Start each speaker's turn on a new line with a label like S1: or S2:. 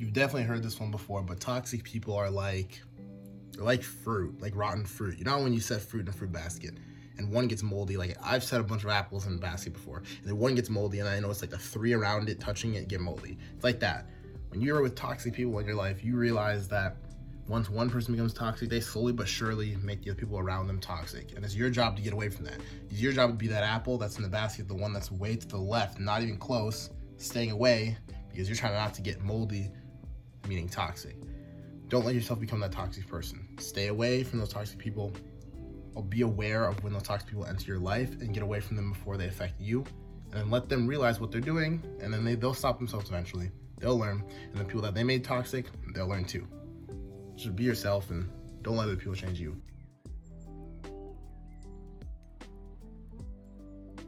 S1: you've definitely heard this one before, but toxic people are like like fruit, like rotten fruit. You know when you set fruit in a fruit basket and one gets moldy, like I've set a bunch of apples in a basket before, and then one gets moldy, and I know it's like the three around it touching it get moldy. It's like that. When you're with toxic people in your life, you realize that once one person becomes toxic, they slowly but surely make the other people around them toxic. And it's your job to get away from that. It's your job to be that apple that's in the basket, the one that's way to the left, not even close, staying away because you're trying not to get moldy, meaning toxic. Don't let yourself become that toxic person. Stay away from those toxic people. Or be aware of when those toxic people enter your life and get away from them before they affect you. And then let them realize what they're doing, and then they, they'll stop themselves eventually. They'll learn. And the people that they made toxic, they'll learn too. Just be yourself and don't let other people change you.